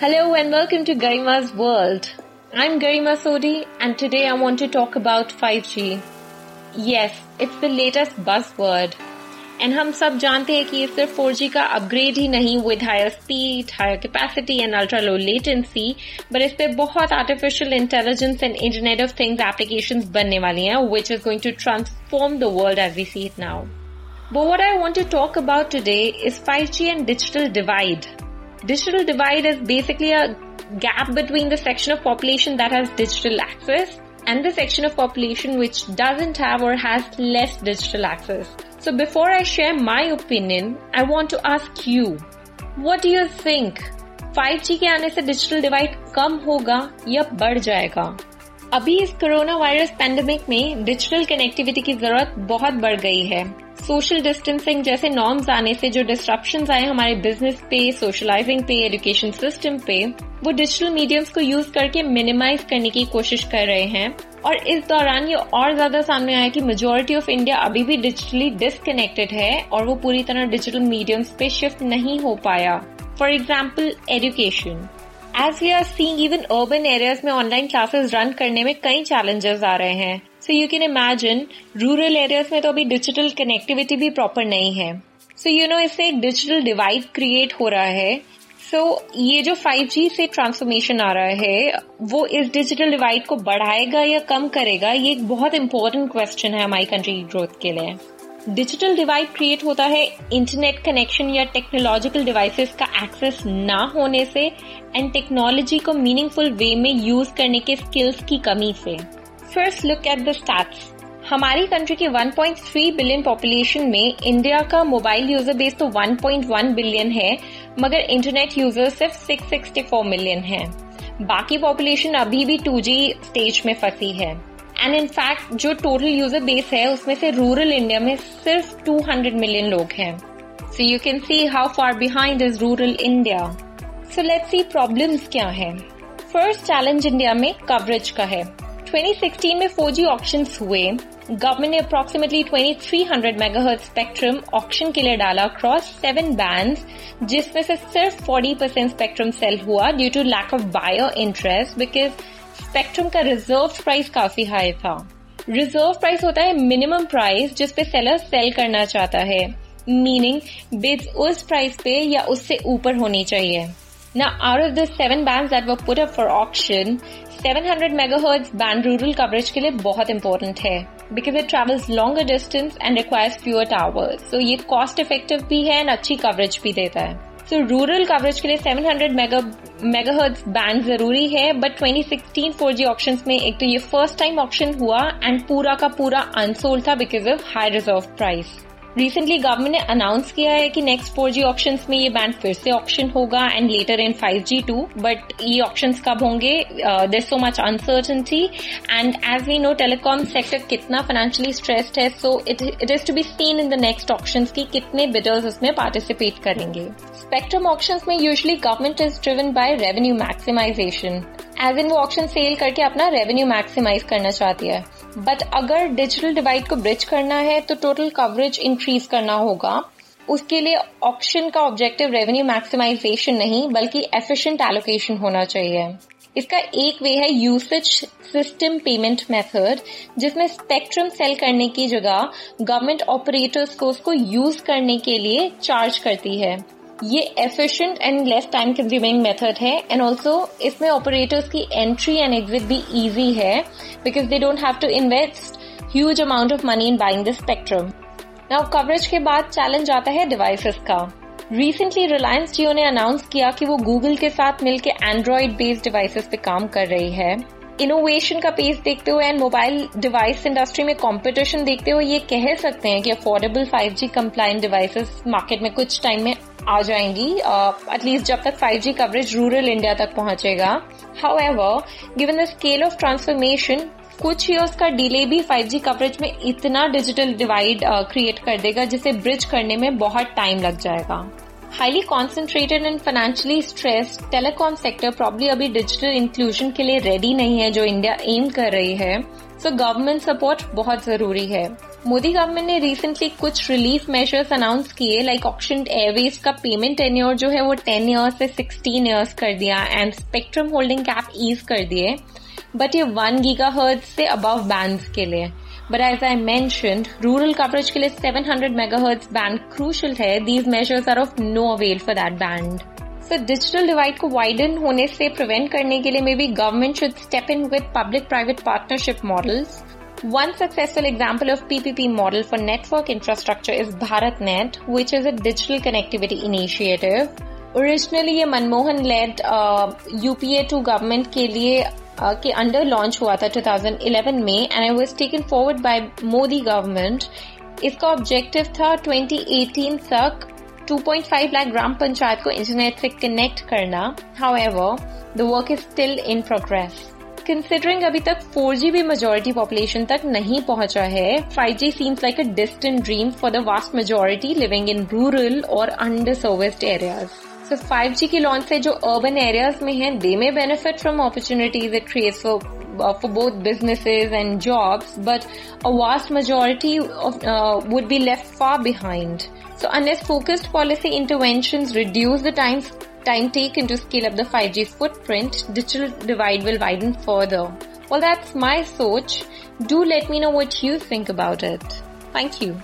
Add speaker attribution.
Speaker 1: Hello and welcome to Garima's World. I'm Garima Sodi and today I want to talk about 5G. Yes, it's the latest buzzword. And हम सब जानते हैं कि ये सिर्फ 4G का अपग्रेड ही नहीं with higher speed higher capacity and ultra low latency but इस पे बहुत artificial intelligence and internet of things applications बनने वाली हैं which is going to transform the world as we see it now But what I want to talk about today is 5G and digital divide. Digital divide is basically a gap between the section of population that has digital access and the section of population which doesn't have or has less digital access. So before I share my opinion, I want to ask you, what do you think? 5G के आने से digital divide कम होगा या बढ़ जाएगा अभी इस corona virus pandemic में डिजिटल कनेक्टिविटी की ज़रूरत बहुत बढ़ गई है। सोशल डिस्टेंसिंग जैसे नॉर्म्स आने से जो डिस्ट्रप्शन आए हमारे बिज़नेस पे सोशलाइजिंग पे एजुकेशन सिस्टम पे, वो डिजिटल मीडियम्स को यूज़ करके मिनिमाइज करने की कोशिश कर रहे हैं। और इस दौरान ये और ज़्यादा सामने आया कि मेजोरिटी ऑफ़ इंडिया अभी भी डिजिटली डिसकनेक्टेड है और वो पूरी तरह डिजिटल मीडियम्स पे शिफ्ट नहीं हो पाया। For example education as we are seeing even urban areas में ऑनलाइन क्लासेस रन करने में कई चैलेंजेस आ रहे हैं। So you can imagine rural areas में तो अभी डिजिटल कनेक्टिविटी भी प्रॉपर नहीं है। सो यू नो इससे एक डिजिटल डिवाइड क्रिएट हो रहा है। सो so, ये जो 5G से ट्रांसफॉर्मेशन आ रहा है वो इस डिजिटल डिवाइड को बढ़ाएगा या कम करेगा ये एक बहुत इंपॉर्टेंट क्वेश्चन है हमारी कंट्री की ग्रोथ के लिए। डिजिटल डिवाइड क्रिएट होता है, इंटरनेट कनेक्शन या टेक्नोलॉजिकल डिवाइसेस का एक्सेस ना होने से एंड टेक्नोलॉजी को मीनिंगफुल वे में यूज़ करने के स्किल्स की कमी से। First look at the stats हमारी कंट्री की 1.3 बिलियन पॉपुलेशन में इंडिया का मोबाइल यूज़र बेस तो 1.1 बिलियन है, मगर इंटरनेट यूज़र सिर्फ़ 664 मिलियन है। बाकी पॉपुलेशन अभी भी 2G स्टेज में फंसी है। एंड इन फैक्ट जो टोटल यूज़र बेस है, उसमें से रूरल इंडिया में सिर्फ़ 200 मिलियन लोग हैं। So you can see how far behind is rural India so let's see problems क्या है। फ़र्स्ट चैलेंज इंडिया में कवरेज का है। 2016 में 4G ऑप्शंस हुए। गवर्नमेंट ने अप्रोक्सीमेटली 2300 मेगाहर्ट्ज स्पेक्ट्रम ऑक्शन के लिए डाला क्रॉस सेवन बैंड्स जिसमें से सिर्फ़ 40 परसेंट स्पेक्ट्रम सेल हुआ due to lack of buyer interest because spectrum का रिज़र्व प्राइस काफ़ी हाई था। रिज़र्व प्राइस होता है मिनिमम प्राइस जिसपे सेलर सेल करना चाहता है। मीनिंग बिज उस प्राइस पे या उससे ऊपर होनी चाहिए। ना out of the seven band that were put auction seven hundred megahertz band rural coverage के लिए बहुत इंपॉर्टेंट है। Because it travels longer distance and requires fewer towers so ये कॉस्ट इफ़ेक्टिव भी है एंड अच्छी कवरेज भी देता है। So, रूरल कवरेज के लिए 700 मेगा मेगाहर्ट्ज बैंड ज़रूरी है बट 2016 4G ऑप्शन में एक तो ये फ़र्स्ट टाइम ऑप्शन हुआ एंड पूरा का पूरा अनसोल्ड था because of high reserve price recently government ने अनाउंस किया है कि नेक्स्ट फोर जी ऑप्शन में ये बैंड फिर से ऑप्शन होगा and later in five G too but ये ऑप्शन कब होंगे? There so much uncertainty and as we know telecom sector कितना फाइनेंशियली स्ट्रेस्ड है so it it is to be seen in the next auction की कितने bidders उसमें participate करेंगे. Spectrum auction में usually government is driven by revenue maximization as in वो auction cell करके अपना रेवेन्यू मैक्सिमाइज करना चाहती है. बट अगर डिजिटल डिवाइड को ब्रिज करना है तो टोटल कवरेज इंक्रीज करना होगा। उसके लिए ऑप्शन का ऑब्जेक्टिव रेवेन्यू मैक्सिमाइजेशन नहीं, बल्कि एफिशिएंट एलोकेशन होना चाहिए। इसका एक वे है यूसेज सिस्टम पेमेंट मेथड जिसमें स्पेक्ट्रम सेल करने की जगह गवर्नमेंट ऑपरेटर्स को उसको यूज़ करने के लिए चार्ज करती है। ये efficient and less time consuming method है एंड ऑल्सो इसमें ऑपरेटर्स की एंट्री एंड एग्जिट भी इजी है because they don't have to invest huge amount of money in buying the spectrum now coverage के बाद चैलेंज आता है डिवाइसेस का. रिसेंटली रिलायंस जियो ने अनाउंस किया कि वो गूगल के साथ मिलकर एंड्रॉइड बेस्ड डिवाइसेस पे काम कर रही है. इनोवेशन का पेस देखते हुए एंड मोबाइल डिवाइस इंडस्ट्री में कंपटीशन देखते हुए ये कह सकते हैं कि affordable 5G G compliant devices market में कुछ टाइम में आ जाएँगी। एटलीस्ट uh, जब तक 5G कवरेज रूरल इंडिया तक पहुंचेगा। However given the scale of transformation कुछ ईयर्स का डिले भी 5G कवरेज में इतना डिजिटल डिवाइड क्रिएट कर देगा जिसे ब्रिज करने में बहुत टाइम लग जाएगा। Highly concentrated and financially stress telecom sector probably अभी डिजिटल इंक्लूजन के लिए रेडी नहीं है, जो इंडिया एम कर रही है। सो गवर्नमेंट सपोर्ट बहुत ज़रूरी है। मोदी गवर्नमेंट ने रिसेंटली कुछ रिलीफ मेजर्स अनाउंस किए लाइक ऑक्शन एयरवेज का पेमेंट टेन्योर जो है वो 10 इयर्स से सिक्सटीन ईयर्स कर दिया and spectrum holding cap ease कर दिए। बट ये वन गीगा हर्ज से अबव बैंड के लिए। But as I mention rural coverage के लिए 700 मेगाहर्ट्ज बैंड क्रूशल है these measures are of no avail for that band so digital divide को वाइडन होने से प्रिवेंट करने के लिए government should step in with public private partnership models One successful example of PPP model for network infrastructure is BharatNet, which is a digital connectivity initiative. Originally ये Manmohan led uh, UPA to government के लिए uh, के under launch हुआ था 2011 में and I was taken forward by Modi government इसका objective था 2018 तक 2.5 लाख ग्राम पंचायत को इंटरनेट से कनेक्ट करना. However the work is still in progress considering अभी तक 4G भी मेजोरिटी पॉपुलेशन तक नहीं पहुँचा है 5G seems like a distant dream for the vast majority living in rural और अंडर सर्विस्ड एरियाज़ सो 5G की लॉन्च से जो अर्बन एरियाज में हैं they may benefit from opportunities it creates for uh, for both businesses and jobs, but a vast majority of, uh, would be left far behind. So unless focused policy interventions reduce the time time taken to scale up the 5G footprint, digital divide will widen further. Well, that's my soch. Do let me know what you think about it. Thank you.